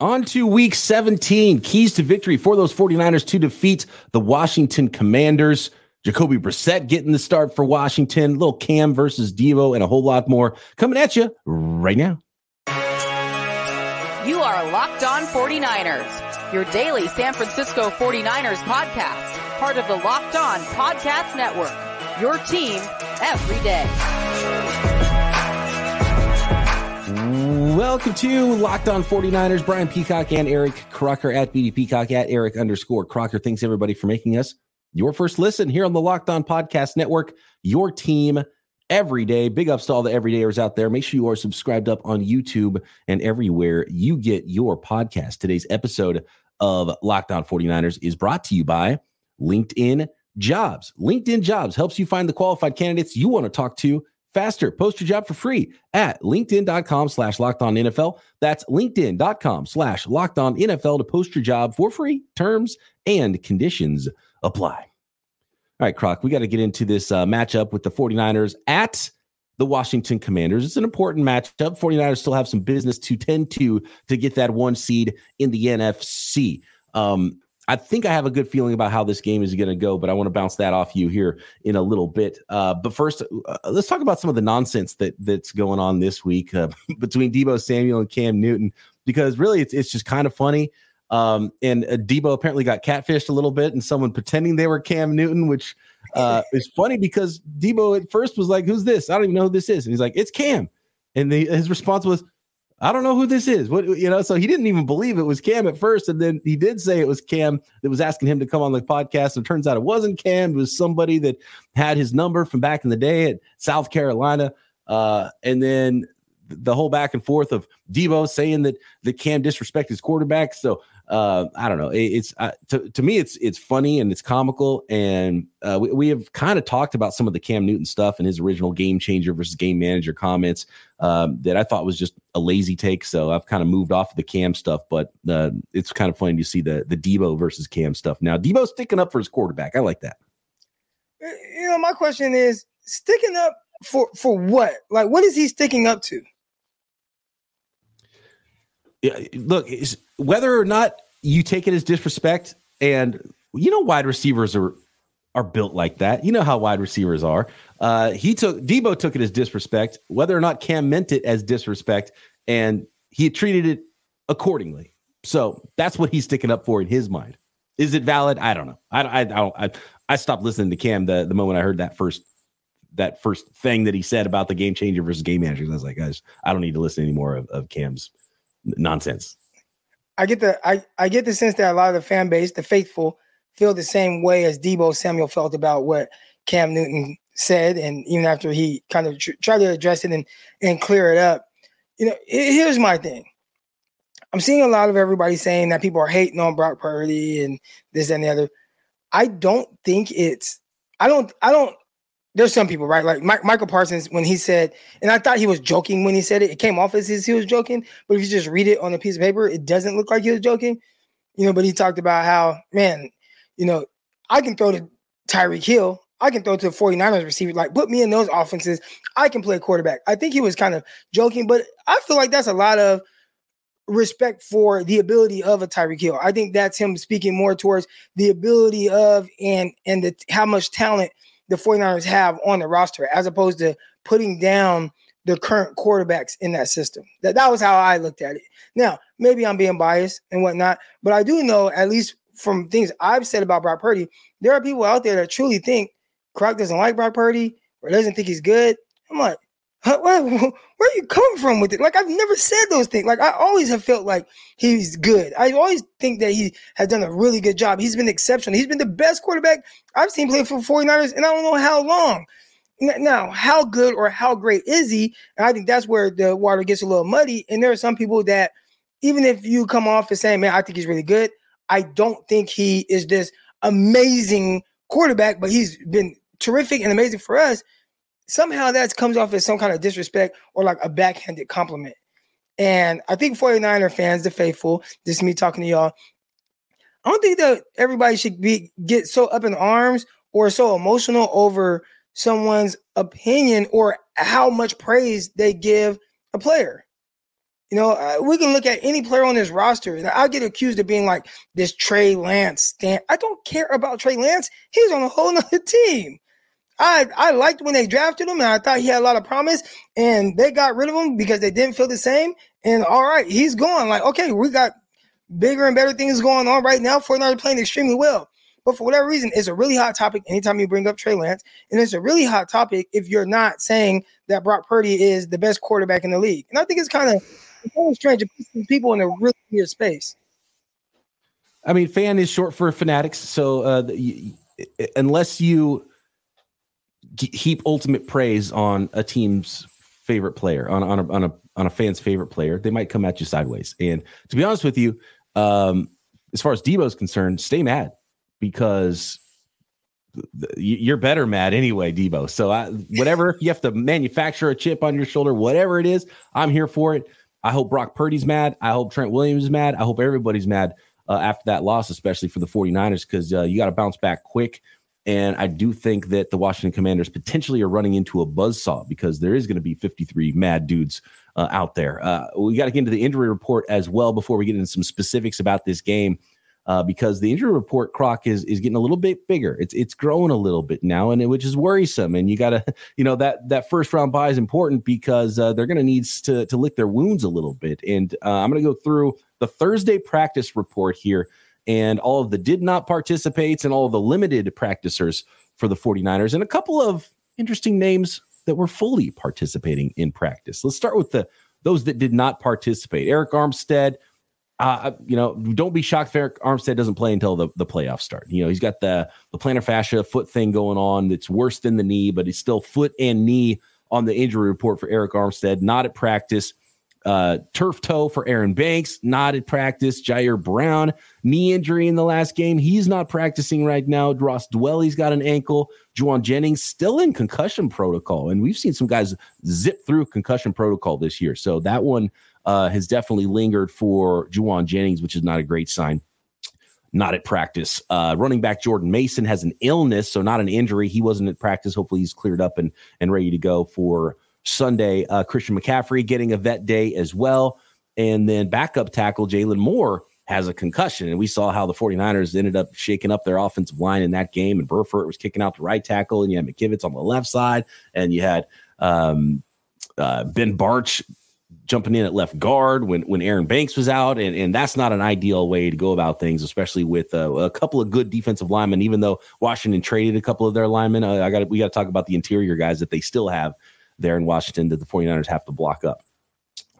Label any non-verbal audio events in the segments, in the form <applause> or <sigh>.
On to week 17. Keys to victory for those 49ers to defeat the Washington Commanders. Jacoby Brissett getting the start for Washington. Little Cam versus Deebo, and a whole lot more coming at you right now. You are Locked On 49ers, your daily San Francisco 49ers podcast, part of the Locked On Podcast Network. Your team every day. Welcome to Locked On 49ers. Brian Peacock and Eric Crocker at BD Peacock at Eric underscore Crocker. Thanks everybody for making us your first listen here on the Locked On Podcast Network. Your team every day. Big ups to all the everydayers out there. Make sure you are subscribed up on YouTube and everywhere you get your podcast. Today's episode of Locked On 49ers is brought to you by LinkedIn Jobs. LinkedIn Jobs helps you find the qualified candidates you want to talk to faster. Post your job for free at linkedin.com slash locked on NFL. That's linkedin.com slash locked on NFL to post your job for free. Terms and conditions apply. All right, Croc, we got to get into this uh, matchup with the 49ers at the Washington Commanders. It's an important matchup. 49ers still have some business to tend to to get that one seed in the NFC. Um, I think I have a good feeling about how this game is going to go, but I want to bounce that off you here in a little bit. Uh, but first, uh, let's talk about some of the nonsense that that's going on this week uh, <laughs> between Deebo Samuel and Cam Newton, because really it's it's just kind of funny. Um, and uh, Deebo apparently got catfished a little bit, and someone pretending they were Cam Newton, which uh, is <laughs> funny because Deebo at first was like, "Who's this? I don't even know who this is," and he's like, "It's Cam," and the, his response was I don't know who this is. What you know, so he didn't even believe it was Cam at first, and then he did say it was Cam that was asking him to come on the podcast. And turns out it wasn't Cam; it was somebody that had his number from back in the day at South Carolina. Uh, and then the whole back and forth of Deebo saying that that Cam disrespect his quarterback. So uh, I don't know. It, it's uh, to, to me, it's it's funny and it's comical, and uh, we, we have kind of talked about some of the Cam Newton stuff and his original game changer versus game manager comments um, that I thought was just a lazy take. So I've kind of moved off of the Cam stuff, but uh, it's kind of funny to see the the Deebo versus Cam stuff. Now Deebo's sticking up for his quarterback. I like that. You know, my question is sticking up for for what? Like, what is he sticking up to? Look, whether or not you take it as disrespect, and you know, wide receivers are are built like that. You know how wide receivers are. Uh, he took Deebo took it as disrespect, whether or not Cam meant it as disrespect, and he treated it accordingly. So that's what he's sticking up for in his mind. Is it valid? I don't know. I I I, I, I stopped listening to Cam the, the moment I heard that first that first thing that he said about the game changer versus game managers. I was like, guys, I don't need to listen anymore of, of Cam's nonsense. I get the I, I get the sense that a lot of the fan base, the faithful, feel the same way as Deebo Samuel felt about what Cam Newton said, and even after he kind of tr- tried to address it and and clear it up. You know, here's my thing. I'm seeing a lot of everybody saying that people are hating on Brock Purdy and this and the other. I don't think it's. I don't. I don't there's some people, right? Like Mike, Micah Parsons, when he said, and I thought he was joking when he said it. It came off as he was joking, but if you just read it on a piece of paper, it doesn't look like he was joking. You know, but he talked about how, man, you know, I can throw to Tyreek Hill. I can throw to the 49ers receiver. Like, put me in those offenses. I can play quarterback. I think he was kind of joking, but I feel like that's a lot of respect for the ability of a Tyreek Hill. I think that's him speaking more towards the ability of and and the how much talent – the 49ers have on the roster as opposed to putting down the current quarterbacks in that system. That that was how I looked at it. Now, maybe I'm being biased and whatnot, but I do know, at least from things I've said about Brock Purdy, there are people out there that truly think Croc doesn't like Brock Purdy or doesn't think he's good. I'm like, where, <laughs> where are you coming from with it? Like I've never said those things. Like I always have felt like he's good. I always think that he has done a really good job. He's been exceptional. He's been the best quarterback I've seen play for 49ers and I don't know how long. Now, how good or how great is he? And I think that's where the water gets a little muddy. And there are some people that, even if you come off as saying, man, I think he's really good, I don't think he is this amazing quarterback, but he's been terrific and amazing for us somehow that comes off as some kind of disrespect or like a backhanded compliment. And I think 49er fans, the faithful, this is me talking to y'all. I don't think that everybody should be get so up in arms or so emotional over someone's opinion or how much praise they give a player. You know, uh, we can look at any player on this roster, and I get accused of being like this Trey Lance stand. I don't care about Trey Lance. He's on a whole nother <laughs> team. I I liked when they drafted him, and I thought he had a lot of promise, and they got rid of him because they didn't feel the same. And all right, he's gone. Like, okay, we got bigger and better things going on right now. Fortnite playing extremely well. But for whatever reason, it's a really hot topic anytime you bring up Trey Lance. And it's a really hot topic if you're not saying that Brock Purdy is the best quarterback in the league. And I think it's kind of strange. Puts people in a really weird space. I mean, fan is short for fanatics. So uh, unless you heap ultimate praise on a team's favorite player, on, on, a, on, a, on a fan's favorite player, they might come at you sideways. And to be honest with you, um, as far as Deebo is concerned, stay mad because you're better mad anyway, Deebo. So I, whatever <laughs> you have to manufacture a chip on your shoulder, whatever it is, I'm here for it. I hope Brock Purdy's mad. I hope Trent Williams is mad. I hope everybody's mad uh, after that loss, especially for the 49ers, because uh, you got to bounce back quick. And I do think that the Washington Commanders potentially are running into a buzzsaw because there is going to be 53 mad dudes uh, out there. Uh, we got to get into the injury report as well before we get into some specifics about this game uh, because the injury report croc is is getting a little bit bigger. It's it's growing a little bit now, and it, which is worrisome. And you got to <laughs> you know that that first round buy is important because uh, they're going to need to to lick their wounds a little bit. And uh, I'm going to go through the Thursday practice report here and all of the did not participates and all of the limited practicers for the 49ers and a couple of interesting names that were fully participating in practice. Let's start with the those that did not participate. Arik Armstead uh, you know, don't be shocked if Arik Armstead doesn't play until the, the playoffs start. You know, he's got the the plantar fascia foot thing going on that's worse than the knee, but he's still foot and knee on the injury report for Arik Armstead, not at practice. Uh, turf toe for Aaron Banks, not at practice. Ji'Ayir Brown, knee injury in the last game. He's not practicing right now. Ross Dwelley's got an ankle. Jauan Jennings still in concussion protocol. And we've seen some guys zip through concussion protocol this year. So that one uh, has definitely lingered for Jauan Jennings, which is not a great sign. Not at practice. Uh, running back Jordan Mason has an illness, so not an injury. He wasn't at practice. Hopefully, he's cleared up and and ready to go for Sunday. Uh, Christian McCaffrey getting a vet day as well. And then backup tackle Jaylon Moore has a concussion. And we saw how the 49ers ended up shaking up their offensive line in that game. And Burford was kicking out the right tackle, and you had McKivitz on the left side, and you had um, uh, Ben Bartch jumping in at left guard when when Aaron Banks was out, and and that's not an ideal way to go about things, especially with uh, a couple of good defensive linemen. Even though Washington traded a couple of their linemen, uh, I got we got to talk about the interior guys that they still have there in Washington that the 49ers have to block up.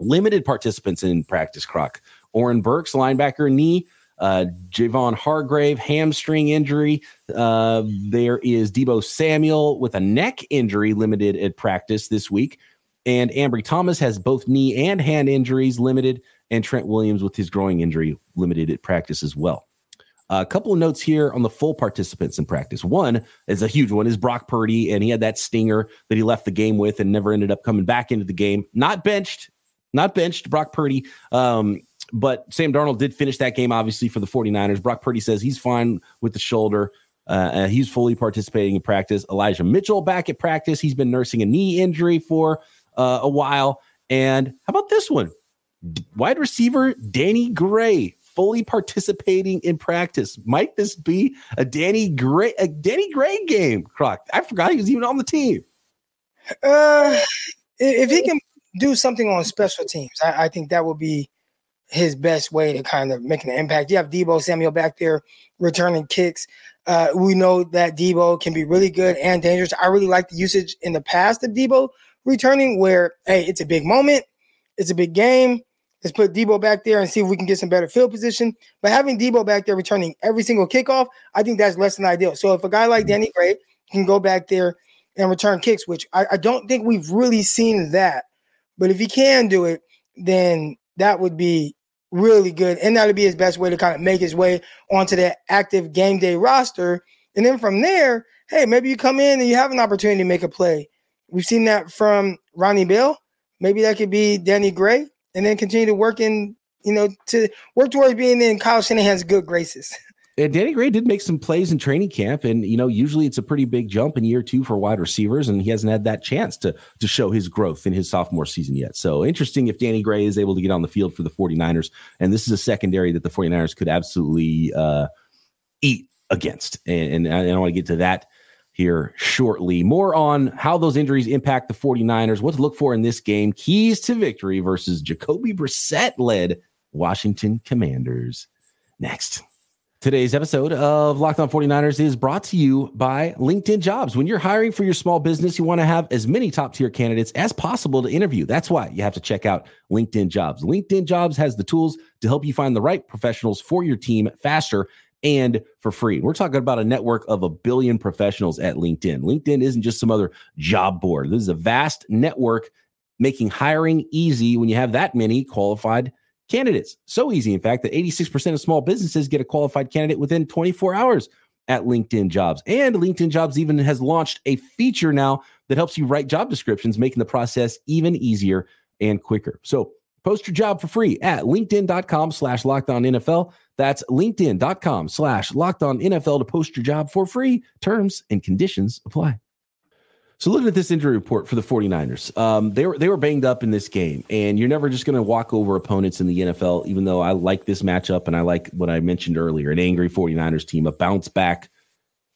Limited participants in practice. Croc Oren Burks, linebacker knee. Uh, Javon Hargrave, hamstring injury. Uh, there is Deebo Samuel with a neck injury, limited at practice this week. And Ambry Thomas has both knee and hand injuries limited, and Trent Williams with his growing injury limited at practice as well. A couple of notes here on the full participants in practice. One is a huge one is Brock Purdy, and he had that stinger that he left the game with and never ended up coming back into the game. Not benched, not benched, Brock Purdy. Um, but Sam Darnold did finish that game, obviously, for the 49ers. Brock Purdy says he's fine with the shoulder. Uh, he's fully participating in practice. Elijah Mitchell back at practice. He's been nursing a knee injury for uh, a while. And how about this one? Wide receiver Danny Gray fully participating in practice. Might this be a Danny Gray a Danny Gray game? Croc. I forgot he was even on the team. Uh, if he can do something on special teams, I, I think that would be his best way to kind of make an impact. You have Deebo Samuel back there returning kicks. Uh, we know that Deebo can be really good and dangerous. I really like the usage in the past of Deebo returning where, hey, it's a big moment, it's a big game. Let's put Deebo back there and see if we can get some better field position. But having Deebo back there returning every single kickoff, I think that's less than ideal. So if a guy like Danny Gray can go back there and return kicks, which I, I don't think we've really seen that, but if he can do it, then that would be really good. And that would be his best way to kind of make his way onto that active game day roster. And then from there, hey, maybe you come in and you have an opportunity to make a play. We've seen that from Ronnie Bell. Maybe that could be Danny Gray, and then continue to work in, you know, to work towards being in Kyle Shanahan's good graces. <laughs> And Danny Gray did make some plays in training camp, and you know, usually it's a pretty big jump in year two for wide receivers, and he hasn't had that chance to to show his growth in his sophomore season yet. So interesting if Danny Gray is able to get on the field for the 49ers. And this is a secondary that the 49ers could absolutely uh, eat against. And, and I, I want to get to that here shortly. More on how those injuries impact the 49ers, what to look for in this game, keys to victory versus Jacoby Brissett led Washington Commanders. Next. Today's episode of Locked On 49ers is brought to you by LinkedIn Jobs. When you're hiring for your small business, you want to have as many top tier candidates as possible to interview. That's why you have to check out LinkedIn Jobs. LinkedIn Jobs has the tools to help you find the right professionals for your team faster and for free. We're talking about a network of a billion professionals at LinkedIn. LinkedIn isn't just some other job board, this is a vast network making hiring easy when you have that many qualified candidates. So easy, in fact, that 86% of small businesses get a qualified candidate within 24 hours at LinkedIn Jobs. And LinkedIn Jobs even has launched a feature now that helps you write job descriptions, making the process even easier and quicker. So post your job for free at linkedin.com slash locked on NFL. That's linkedin.com slash locked on NFL to post your job for free. Terms and conditions apply. So looking at this injury report for the 49ers, um, they were they were banged up in this game, and you're never just going to walk over opponents in the NFL. Even though I like this matchup and I like what I mentioned earlier, an angry 49ers team, a bounce back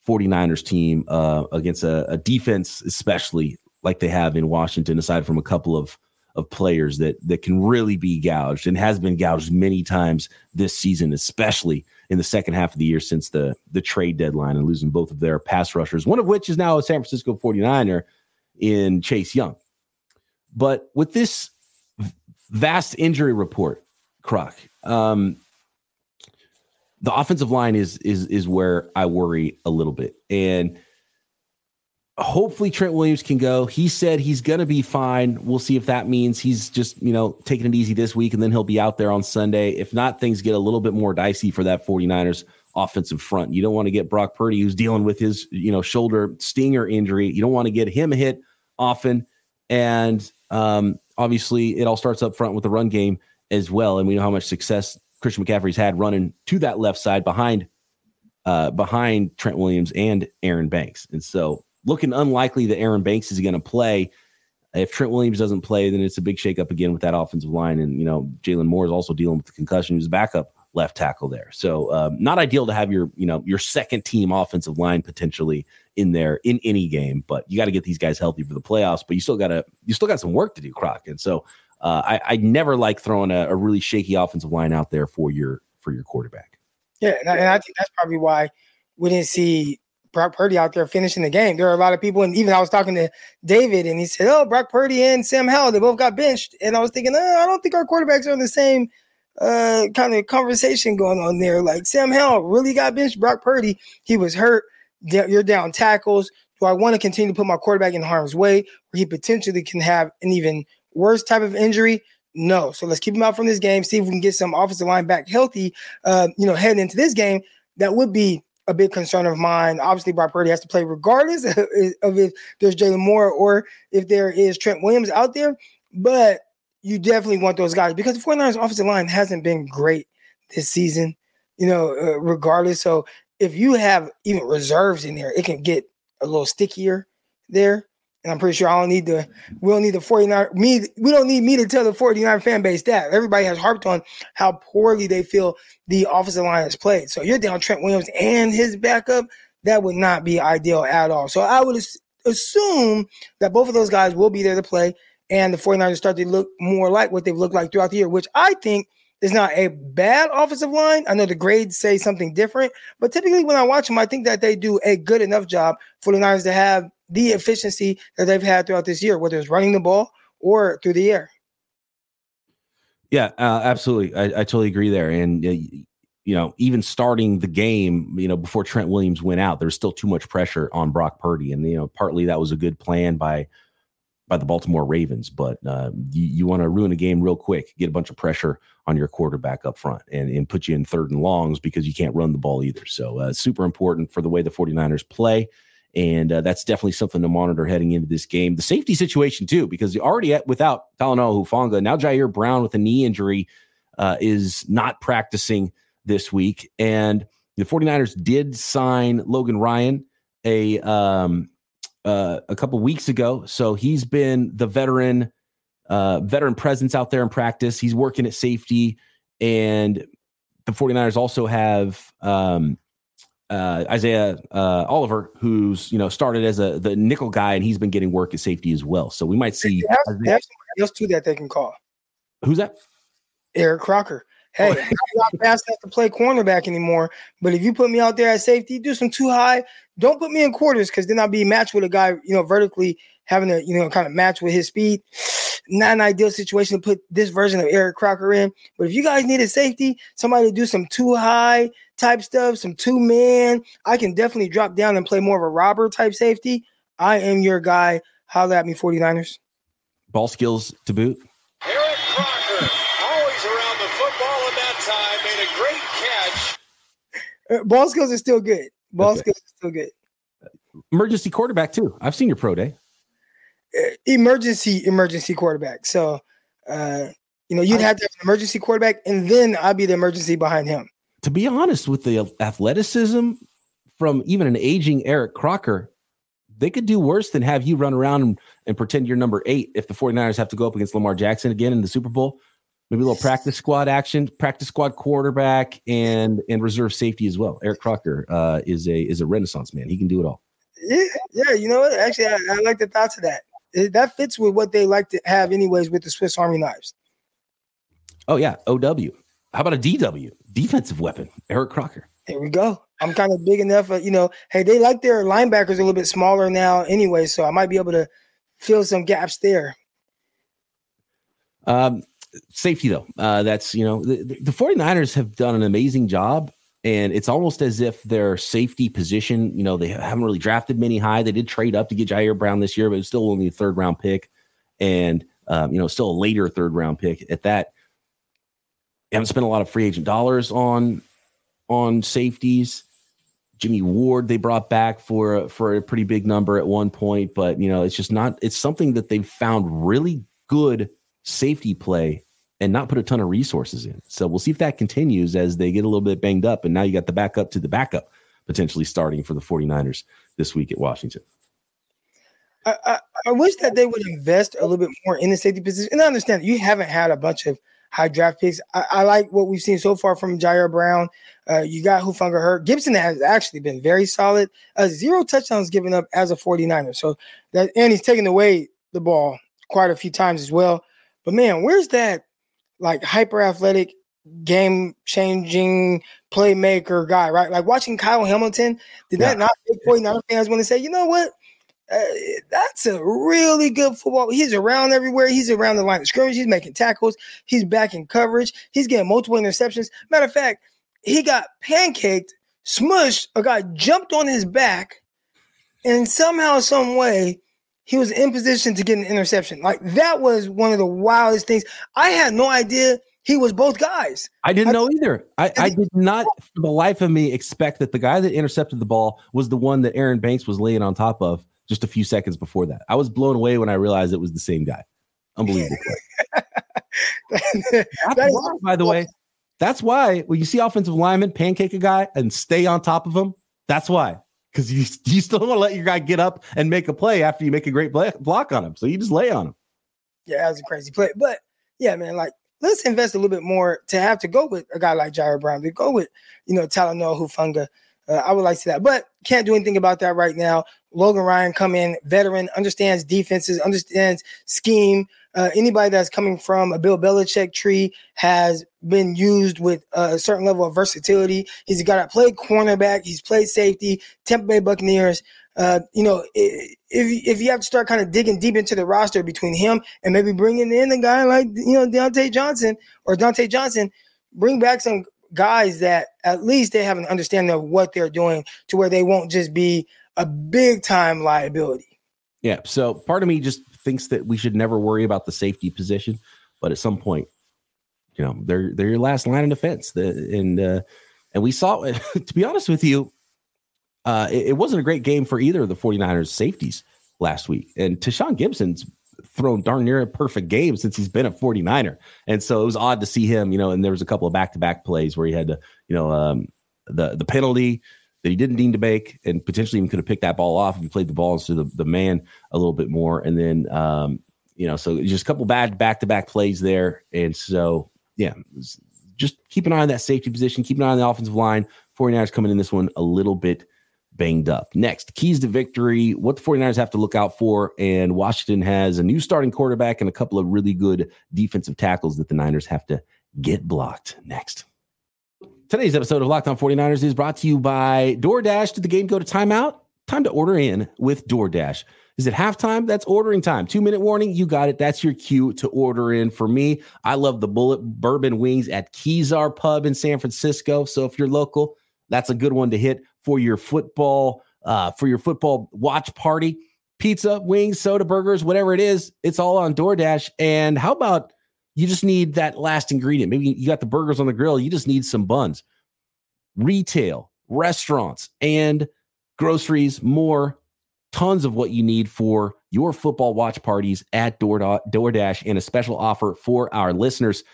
49ers team uh, against a, a defense, especially like they have in Washington, aside from a couple of of players that that can really be gouged and has been gouged many times this season, especially in the second half of the year since the the trade deadline and losing both of their pass rushers, one of which is now a San Francisco 49er in Chase Young. But with this vast injury report, Croc, um, the offensive line is is is where I worry a little bit. And hopefully Trent Williams can go. He said he's going to be fine. We'll see if that means he's just, you know, taking it easy this week and then he'll be out there on Sunday. If not, things get a little bit more dicey for that 49ers offensive front. You don't want to get Brock Purdy who's dealing with his, you know, shoulder stinger injury. You don't want to get him hit often and um obviously it all starts up front with the run game as well and we know how much success Christian McCaffrey's had running to that left side behind uh behind Trent Williams and Aaron Banks. And so looking unlikely that Aaron Banks is going to play. If Trent Williams doesn't play, then it's a big shakeup again with that offensive line. And, you know, Jaylon Moore is also dealing with the concussion. He's a backup left tackle there. So um, not ideal to have your, you know, your second team offensive line potentially in there in any game, but you got to get these guys healthy for the playoffs, but you still got to, you still got some work to do, Croc. And so uh, I, I never like throwing a, a, really shaky offensive line out there for your, for your quarterback. Yeah. And I, and I think that's probably why we didn't see Brock Purdy out there finishing the game. There are a lot of people, and even I was talking to David, and he said, "Oh, Brock Purdy and Sam Howell, they both got benched." And I was thinking, oh, I don't think our quarterbacks are in the same uh, kind of conversation going on there. Like Sam Howell really got benched. Brock Purdy, he was hurt. You're down tackles. Do I want to continue to put my quarterback in harm's way, where he potentially can have an even worse type of injury? No. So let's keep him out from this game. See if we can get some offensive line back healthy. Uh, you know, heading into this game, that would be a big concern of mine. Obviously, Brock Purdy has to play regardless <laughs> of, if there's Jaylon Moore or if there is Trent Williams out there. But you definitely want those guys because the 49ers offensive line hasn't been great this season, you know, uh, regardless. So if you have even reserves in there, it can get a little stickier there. And I'm pretty sure I don't need the we don't need the 49 me we don't need me to tell the 49 fan base that. Everybody has harped on how poorly they feel the offensive line has played. So you're down Trent Williams and his backup. That would not be ideal at all. So I would assume that both of those guys will be there to play and the 49ers start to look more like what they've looked like throughout the year, which I think is not a bad offensive line. I know the grades say something different, but typically when I watch them, I think that they do a good enough job for the Niners to have the efficiency that they've had throughout this year, whether it's running the ball or through the air. Yeah, uh, absolutely. I, I, totally agree there. And, uh, you know, even starting the game, you know, before Trent Williams went out, there was still too much pressure on Brock Purdy. And, you know, partly that was a good plan by by the Baltimore Ravens, but uh, you, you want to ruin a game real quick, get a bunch of pressure on your quarterback up front and, and put you in third and longs because you can't run the ball either. So, uh, super important for the way the 49ers play. And uh, that's definitely something to monitor heading into this game. The safety situation, too, because already at, without Talanoa Hufanga, now Ji'Ayir Brown with a knee injury uh, is not practicing this week. And the 49ers did sign Logan Ryan a um, uh, a couple weeks ago. So he's been the veteran uh, veteran presence out there in practice. He's working at safety. And the 49ers also have um, uh, Isaiah uh, Oliver, who's you know started as a the nickel guy, and he's been getting work at safety as well. So we might see. They have, they have else too that they can call. Who's that? Eric Crocker. Hey, I'm not fast enough to play cornerback anymore. But if you put me out there at safety, do some two high. Don't put me in quarters because then I'll be matched with a guy, you know, vertically having to, you know, kind of match with his speed. <sighs> Not an ideal situation to put this version of Eric Crocker in. But if you guys need a safety, somebody to do some two high type stuff, some two man, I can definitely drop down and play more of a robber type safety. I am your guy. Holla at me, 49ers. Ball skills to boot. Eric Crocker, always around the football at that time, made a great catch. Uh, ball skills are still good. Ball okay. skills are still good. Emergency quarterback, too. I've seen your pro day. Uh, emergency emergency quarterback. So uh, you know, you'd have to have an emergency quarterback, and then I'd be the emergency behind him. To be honest, with the athleticism from even an aging Eric Crocker, they could do worse than have you run around and, and pretend you're number eight if the 49ers have to go up against Lamar Jackson again in the Super Bowl. Maybe a little practice squad action, practice squad quarterback, and and reserve safety as well. Eric Crocker uh, is a is a renaissance man. He can do it all. Yeah, yeah. You know what? Actually, I, I like the thoughts of that that fits with what they like to have anyways with the Swiss Army knives. Oh yeah, OW. How about a DW defensive weapon, Eric Crocker? There we go. I'm kind of big enough, uh, you know. Hey, they like their linebackers a little bit smaller now, anyway, so I might be able to fill some gaps there. Um, safety though, uh, that's you know the, the 49ers have done an amazing job and it's almost as if their safety position, you know, they haven't really drafted many high. They did trade up to get Ji'Ayir Brown this year, but it's still only a third round pick, and um, you know, still a later third round pick at that. They haven't spent a lot of free agent dollars on on safeties. Jimmy Ward they brought back for for a pretty big number at one point, but you know, it's just not. It's something that they've found really good safety play and not put a ton of resources in. So we'll see if that continues as they get a little bit banged up. And now you got the backup to the backup potentially starting for the 49ers this week at Washington. I, I, I wish that they would invest a little bit more in the safety position. And I understand you haven't had a bunch of high draft picks. I, I like what we've seen so far from Ji'Ayir Brown. Uh, you got Hufanga hurt. Gipson has actually been very solid. Uh, zero touchdowns given up as a 49er. So that and he's taken away the ball quite a few times as well. But man, where's that like hyper athletic, game changing playmaker guy, right? Like watching Kyle Hamilton, did yeah. that not make 49 fans want to say, you know what? Uh, that's a really good football. He's around everywhere. He's around the line of scrimmage. He's making tackles. He's backing coverage. He's getting multiple interceptions. Matter of fact, he got pancaked, smushed. A guy jumped on his back, and somehow, some way, he was in position to get an interception. Like that was one of the wildest things. I had no idea he was both guys. I didn't I, know either. I, I did not, for the life of me, expect that the guy that intercepted the ball was the one that Aaron Banks was laying on top of just a few seconds before that. I was blown away when I realized it was the same guy. Unbelievable. <laughs> that's why, by the way, that's why when you see offensive linemen pancake a guy and stay on top of him, that's why because you you still want to let your guy get up and make a play after you make a great block on him. So you just lay on him. Yeah, that was a crazy play. But yeah, man, like let's invest a little bit more to have to go with a guy like Ji'Ayir Brown, to go with, you know, Talanoa Hufanga. Uh, I would like to that, but can't do anything about that right now. Logan Ryan come in, veteran, understands defenses, understands scheme, uh, anybody that's coming from a Bill Belichick tree has been used with a certain level of versatility. He's got to play cornerback. He's played safety. Tampa Bay Buccaneers. Uh, you know, if if you have to start kind of digging deep into the roster between him and maybe bringing in a guy like you know Diontae Johnson or Dante Johnson, bring back some guys that at least they have an understanding of what they're doing to where they won't just be a big time liability. Yeah. So part of me just thinks that we should never worry about the safety position, but at some point, you know, they're they're your last line of defense. The, and uh, and we saw, <laughs> to be honest with you, uh, it, it, wasn't a great game for either of the 49ers safeties last week. And Tashaun Gipson's thrown darn near a perfect game since he's been a 49er. And so it was odd to see him, you know, and there was a couple of back-to-back plays where he had to, you know, um, the the penalty that he didn't need to make, and potentially even could have picked that ball off if he played the ball into the, the man a little bit more. And then, um, you know, so just a couple bad back to back plays there. And so, yeah, just keep an eye on that safety position, keep an eye on the offensive line. 49ers coming in this one a little bit banged up. Next, keys to victory, what the 49ers have to look out for. And Washington has a new starting quarterback and a couple of really good defensive tackles that the Niners have to get blocked next. Today's episode of Locked On 49ers is brought to you by DoorDash. Did the game go to timeout? Time to order in with DoorDash. Is it halftime? That's ordering time. Two minute warning. You got it. That's your cue to order in. For me, I love the Bullet Bourbon Wings at Kezar Pub in San Francisco. So if you're local, that's a good one to hit for your football, uh, for your football watch party. Pizza, wings, soda, burgers, whatever it is, it's all on DoorDash. And how about you just need that last ingredient? Maybe you got the burgers on the grill, you just need some buns. Retail, restaurants, and groceries, more, tons of what you need for your football watch parties at DoorDash and a special offer for our listeners.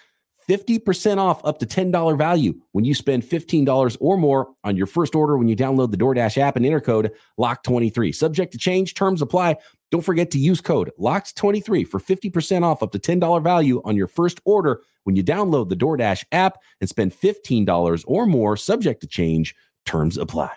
50% off up to $10 value when you spend $15 or more on your first order when you download the DoorDash app and enter code LOCK23. Subject to change, terms apply. Don't forget to use code LOCKED23 for 50% off up to $10 value on your first order when you download the DoorDash app and spend $15 or more, subject to change, terms apply.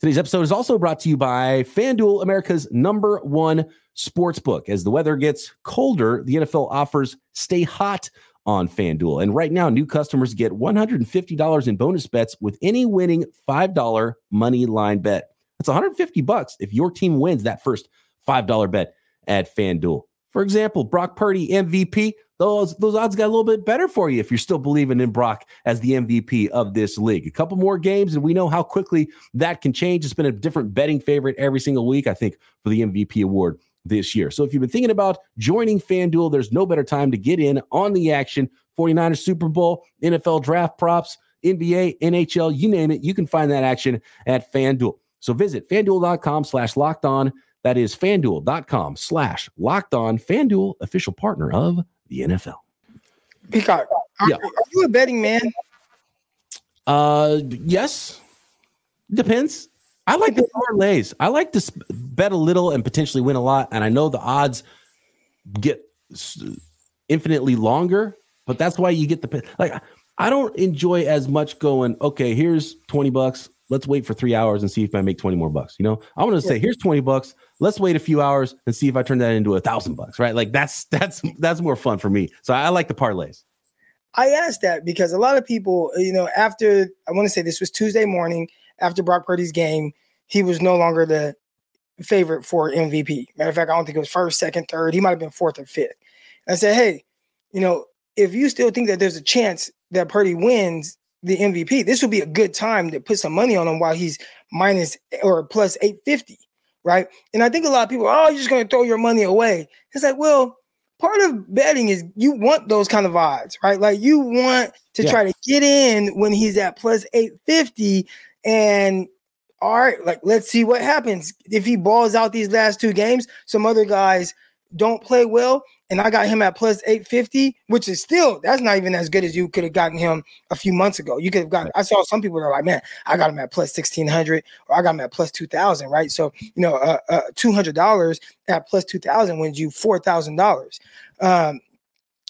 Today's episode is also brought to you by FanDuel, America's number one sports book. As the weather gets colder, the NFL offers stay hot on FanDuel. And right now, new customers get $150 in bonus bets with any winning $5 money line bet. That's 150 bucks if your team wins that first $5 bet at FanDuel. For example, Brock Purdy MVP, those those odds got a little bit better for you if you're still believing in Brock as the MVP of this league. A couple more games, and we know how quickly that can change. It's been a different betting favorite every single week, I think, for the MVP award this year. So if you've been thinking about joining FanDuel, there's no better time to get in on the action. 49ers Super Bowl, NFL draft props, NBA, NHL, you name it, you can find that action at FanDuel. So visit fanduel.com slash locked on. That is fanduel.com slash locked on. FanDuel, official partner of the NFL. Peacock, are, yeah. are you a betting man? Uh, yes. Depends. I like the parlays. I like to bet a little and potentially win a lot. And I know the odds get infinitely longer, but that's why you get the like. I don't enjoy as much going. Okay, here's twenty bucks. Let's wait for three hours and see if I make twenty more bucks. You know, I want to say here's twenty bucks. Let's wait a few hours and see if I turn that into a thousand bucks. Right? Like that's that's that's more fun for me. So I like the parlays. I asked that because a lot of people, you know, after I want to say this was Tuesday morning after Brock Purdy's game, he was no longer the favorite for MVP. Matter of fact, I don't think it was first, second, third. He might have been fourth or fifth. I said, hey, you know, if you still think that there's a chance that Purdy wins the MVP, this would be a good time to put some money on him while he's minus or plus 850, right? And I think a lot of people, oh, you're just going to throw your money away. It's like, well, part of betting is you want those kind of odds, right? Like you want to yeah. try to get in when he's at plus 850 and all right, like let's see what happens if he balls out these last two games. Some other guys don't play well, and I got him at plus 850, which is still that's not even as good as you could have gotten him a few months ago. You could have gotten. I saw some people that are like, man, I got him at plus 1600, or I got him at plus 2000, right? So you know, uh, uh, two hundred dollars at plus 2000 wins you four thousand dollars. Um,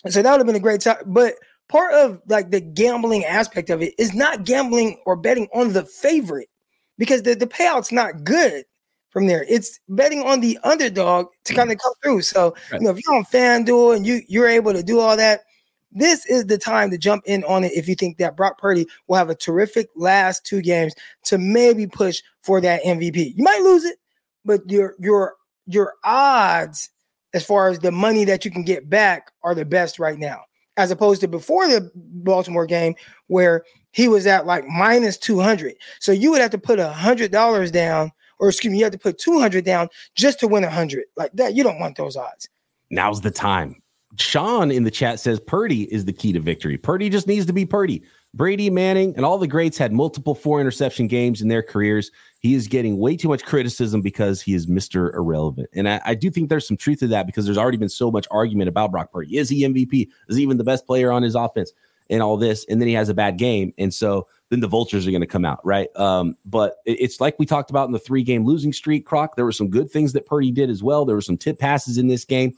so that would have been a great time, but part of like the gambling aspect of it is not gambling or betting on the favorite because the, the payout's not good from there. It's betting on the underdog to kind of come through. So, right. you know, if you're on FanDuel and you you're able to do all that, this is the time to jump in on it if you think that Brock Purdy will have a terrific last two games to maybe push for that MVP. You might lose it, but your your your odds as far as the money that you can get back are the best right now as opposed to before the Baltimore game where he was at like minus 200. So you would have to put a hundred dollars down, or excuse me, you have to put 200 down just to win a hundred like that. You don't want those odds. Now's the time. Sean in the chat says Purdy is the key to victory. Purdy just needs to be Purdy. Brady, Manning, and all the greats had multiple four interception games in their careers. He is getting way too much criticism because he is Mr. Irrelevant. And I, I, do think there's some truth to that because there's already been so much argument about Brock Purdy. Is he MVP? Is he even the best player on his offense? And all this, and then he has a bad game, and so then the vultures are going to come out, right? Um, but it, it's like we talked about in the three game losing streak, Croc. There were some good things that Purdy did as well. There were some tip passes in this game.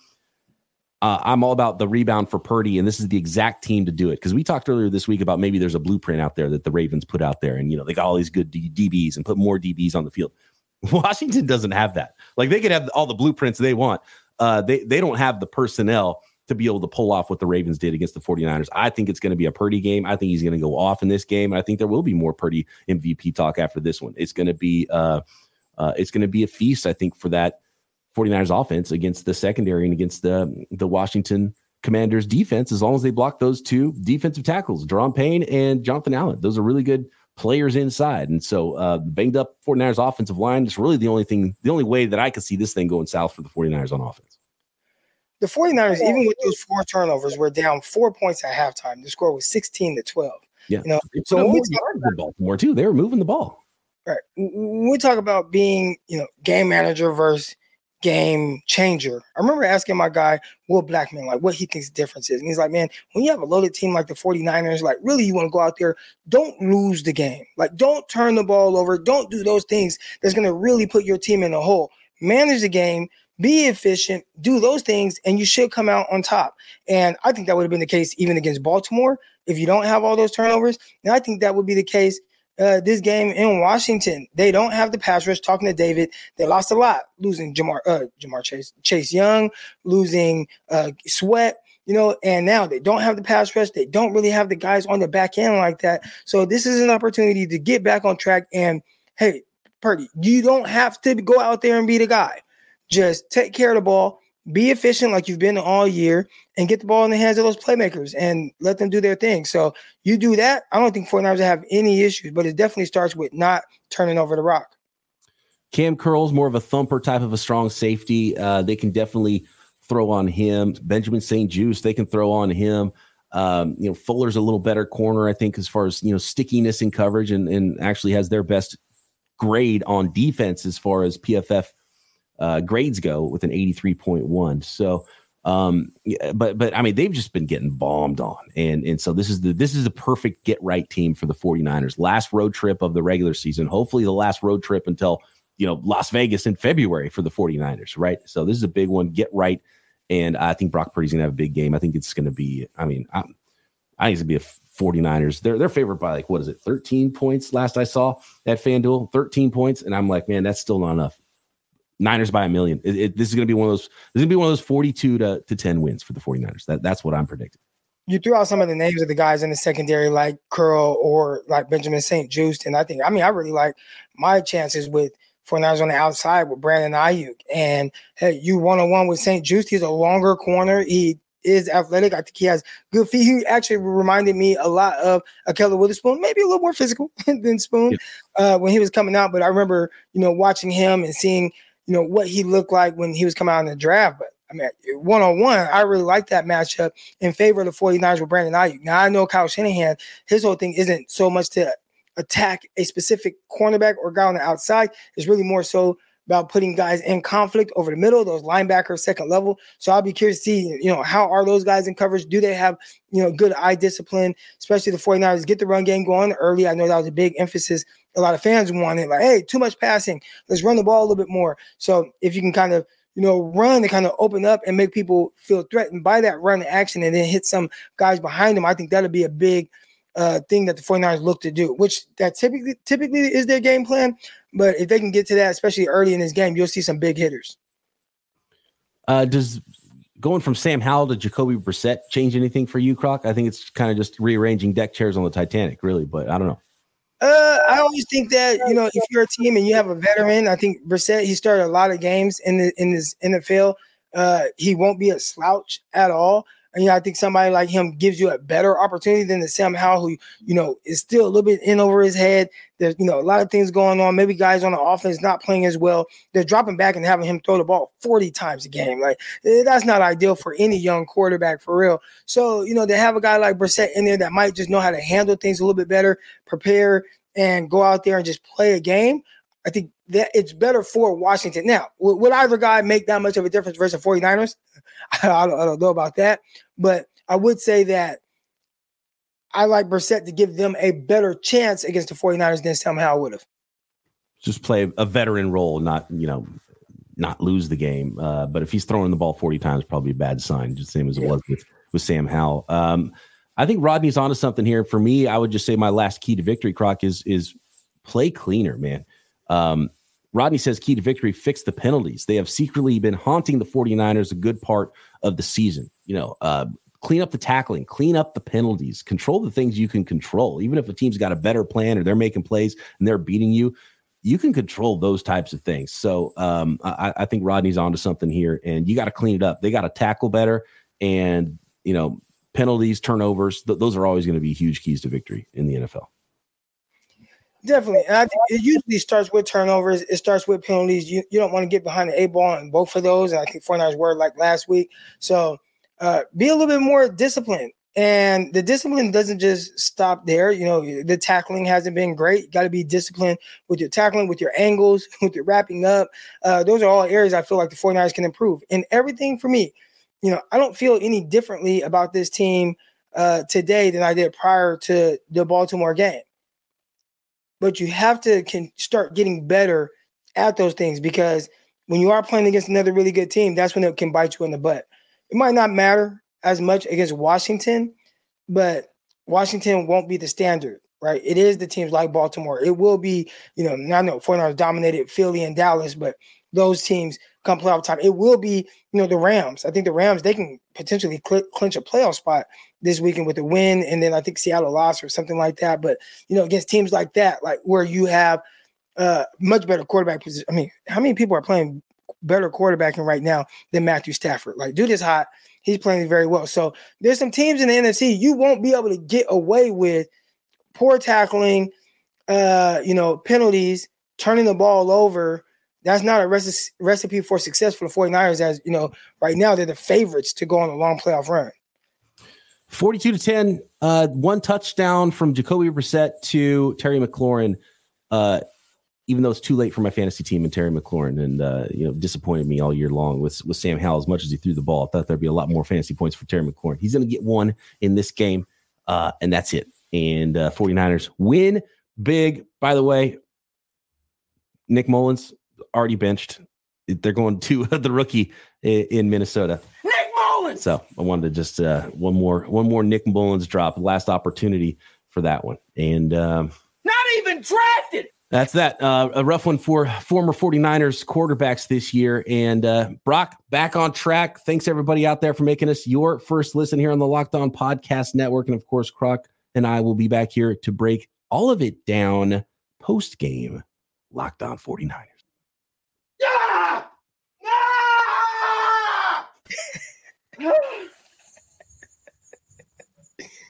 Uh, I'm all about the rebound for Purdy, and this is the exact team to do it. Because we talked earlier this week about maybe there's a blueprint out there that the Ravens put out there, and you know they got all these good D- DBs and put more DBs on the field. <laughs> Washington doesn't have that. Like they could have all the blueprints they want. Uh, they they don't have the personnel to be able to pull off what the Ravens did against the 49ers. I think it's going to be a Purdy game. I think he's going to go off in this game. And I think there will be more Purdy MVP talk after this one. It's going to be uh, uh, it's going to be a feast, I think, for that 49ers offense against the secondary and against the the Washington Commanders defense, as long as they block those two defensive tackles, Daron Payne and Jonathan Allen. Those are really good players inside. And so uh, banged up 49ers offensive line is really the only thing, the only way that I could see this thing going south for the 49ers on offense the 49ers, even with those four turnovers, were down four points at halftime. The score was 16 to 12. Yeah. You know, so when we talk about Baltimore too, they were moving the ball. Right. When we talk about being, you know, game manager versus game changer, I remember asking my guy, Will Blackmon, like what he thinks the difference is. And he's like, man, when you have a loaded team like the 49ers, like really you want to go out there, don't lose the game. Like don't turn the ball over. Don't do those things that's going to really put your team in a hole. Manage the game, be efficient, do those things, and you should come out on top. And I think that would have been the case even against Baltimore if you don't have all those turnovers. And I think that would be the case uh, this game in Washington. They don't have the pass rush. Talking to David, they lost a lot, losing Ja'Marr, uh, Ja'Marr Chase, Chase Young, losing uh, Sweat. You know, and now they don't have the pass rush. They don't really have the guys on the back end like that. So this is an opportunity to get back on track. And hey, Purdy, you don't have to go out there and be the guy. Just take care of the ball, be efficient like you've been all year, and get the ball in the hands of those playmakers and let them do their thing. So you do that, I don't think 49ers have any issues, but it definitely starts with not turning over the rock. Cam Curl's more of a thumper type of a strong safety. Uh, they can definitely throw on him. Benjamin St-Juste, they can throw on him. Um, you know, Fuller's a little better corner, I think, as far as you know, stickiness in coverage and, and actually has their best grade on defense as far as PFF uh, grades go with an 83.1. So, um, but but I mean they've just been getting bombed on, and and so this is the this is the perfect get right team for the 49ers. Last road trip of the regular season, hopefully the last road trip until you know Las Vegas in February for the 49ers, right? So this is a big one. Get right, and I think Brock Purdy's gonna have a big game. I think it's gonna be. I mean, I, I think it's gonna be a 49ers. They're they're favored by like what is it, 13 points last I saw at FanDuel, 13 points, and I'm like, man, that's still not enough. Niners by a million. It, it, this is going to be one of those. This is going to be one of those 42 to, to 10 wins for the 49ers. That, that's what I'm predicting. You threw out some of the names of the guys in the secondary, like Curl or like Benjamin St-Juste. And I think, I mean, I really like my chances with 49ers on the outside with Brandon Aiyuk. And hey, you one on one with St-Juste. He's a longer corner. He is athletic. I think he has good feet. He actually reminded me a lot of Ahkello Witherspoon, maybe a little more physical <laughs> than Spoon yeah. uh, when he was coming out. But I remember, you know, watching him and seeing you know, what he looked like when he was coming out in the draft. But I mean, one on one, I really like that matchup in favor of the 49ers with Brandon Aiyuk. Now, I know Kyle Shanahan, his whole thing isn't so much to attack a specific cornerback or guy on the outside, it's really more so about putting guys in conflict over the middle, those linebackers, second level. So I'll be curious to see, you know, how are those guys in coverage? Do they have, you know, good eye discipline, especially the 49ers get the run game going early? I know that was a big emphasis. A lot of fans wanted, like, hey, too much passing. Let's run the ball a little bit more. So if you can kind of, you know, run to kind of open up and make people feel threatened by that run action and then hit some guys behind them, I think that'll be a big uh, thing that the 49ers look to do, which that typically typically is their game plan. But if they can get to that, especially early in this game, you'll see some big hitters. Uh, does going from Sam Howell to Jacoby Brissett change anything for you, Croc? I think it's kind of just rearranging deck chairs on the Titanic, really. But I don't know. Uh, I always think that you know if you're a team and you have a veteran, I think Brissett he started a lot of games in the in this NFL. Uh, he won't be a slouch at all. You know, I think somebody like him gives you a better opportunity than the Sam Howell, who, you know, is still a little bit in over his head. There's, you know, a lot of things going on. Maybe guys on the offense not playing as well. They're dropping back and having him throw the ball 40 times a game. Like, eh, that's not ideal for any young quarterback for real. So, you know, they have a guy like Brissett in there that might just know how to handle things a little bit better, prepare, and go out there and just play a game. I think that it's better for Washington. Now, would either guy make that much of a difference versus 49ers? <laughs> I don't, I don't know about that. But I would say that I like Brissett to give them a better chance against the 49ers than Sam Howell would have. Just play a veteran role, not, you know, not lose the game. Uh, but if he's throwing the ball 40 times, probably a bad sign, just same as it yeah. was with, with Sam Howell. Um, I think Rodney's onto something here. For me, I would just say my last key to victory, Croc, is is play cleaner, man. Um, Rodney says key to victory, fix the penalties. They have secretly been haunting the 49ers a good part of the season. You know, uh, clean up the tackling, clean up the penalties, control the things you can control. Even if a team's got a better plan or they're making plays and they're beating you, you can control those types of things. So um, I, I, think Rodney's onto something here, and you got to clean it up. They got to tackle better, and you know penalties, turnovers. Th- those are always going to be huge keys to victory in the NFL. Definitely. And I think it usually starts with turnovers. It starts with penalties. You, you don't want to get behind the A ball on both of those. And I think 49ers were like last week. So uh, be a little bit more disciplined. And the discipline doesn't just stop there. You know, the tackling hasn't been great. You got to be disciplined with your tackling, with your angles, <laughs> with your wrapping up. Uh, those are all areas I feel like the 49ers can improve. And everything for me, you know, I don't feel any differently about this team uh, today than I did prior to the Baltimore game. But you have to can start getting better at those things because when you are playing against another really good team, that's when it can bite you in the butt. It might not matter as much against Washington, but Washington won't be the standard, right? It is the teams like Baltimore. It will be, you know, I know 49ers dominated Philly and Dallas, but those teams come playoff time, it will be, you know, the Rams. I think the Rams, they can potentially cl- clinch a playoff spot this weekend with a win. And then I think Seattle lost or something like that. But, you know, against teams like that, like where you have uh much better quarterback position. I mean, how many people are playing better quarterbacking right now than Matthew Stafford? Like, dude is hot. He's playing very well. So there's some teams in the NFC you won't be able to get away with poor tackling, uh, you know, penalties, turning the ball over. That's not a recipe for success for the 49ers, as you know, right now they're the favorites to go on a long playoff run. 42 to 10, uh, one touchdown from Jacoby Brissett to Terry McLaurin. Uh, even though it's too late for my fantasy team and Terry McLaurin, and uh, you know, disappointed me all year long with with Sam Howell as much as he threw the ball. I thought there'd be a lot more fantasy points for Terry McLaurin. He's going to get one in this game, uh, and that's it. And uh, 49ers win big. By the way, Nick Mullens already benched. They're going to <laughs> the rookie in Minnesota. Nick Mullens. So I wanted to just uh, one more one more Nick Mullens drop. Last opportunity for that one, and um, not even drafted. That's that. Uh, a rough one for former 49ers quarterbacks this year. And uh, Brock, back on track. Thanks everybody out there for making us your first listen here on the Locked On Podcast Network. And of course, Croc and I will be back here to break all of it down post game. Locked On 49ers. Ah! <laughs>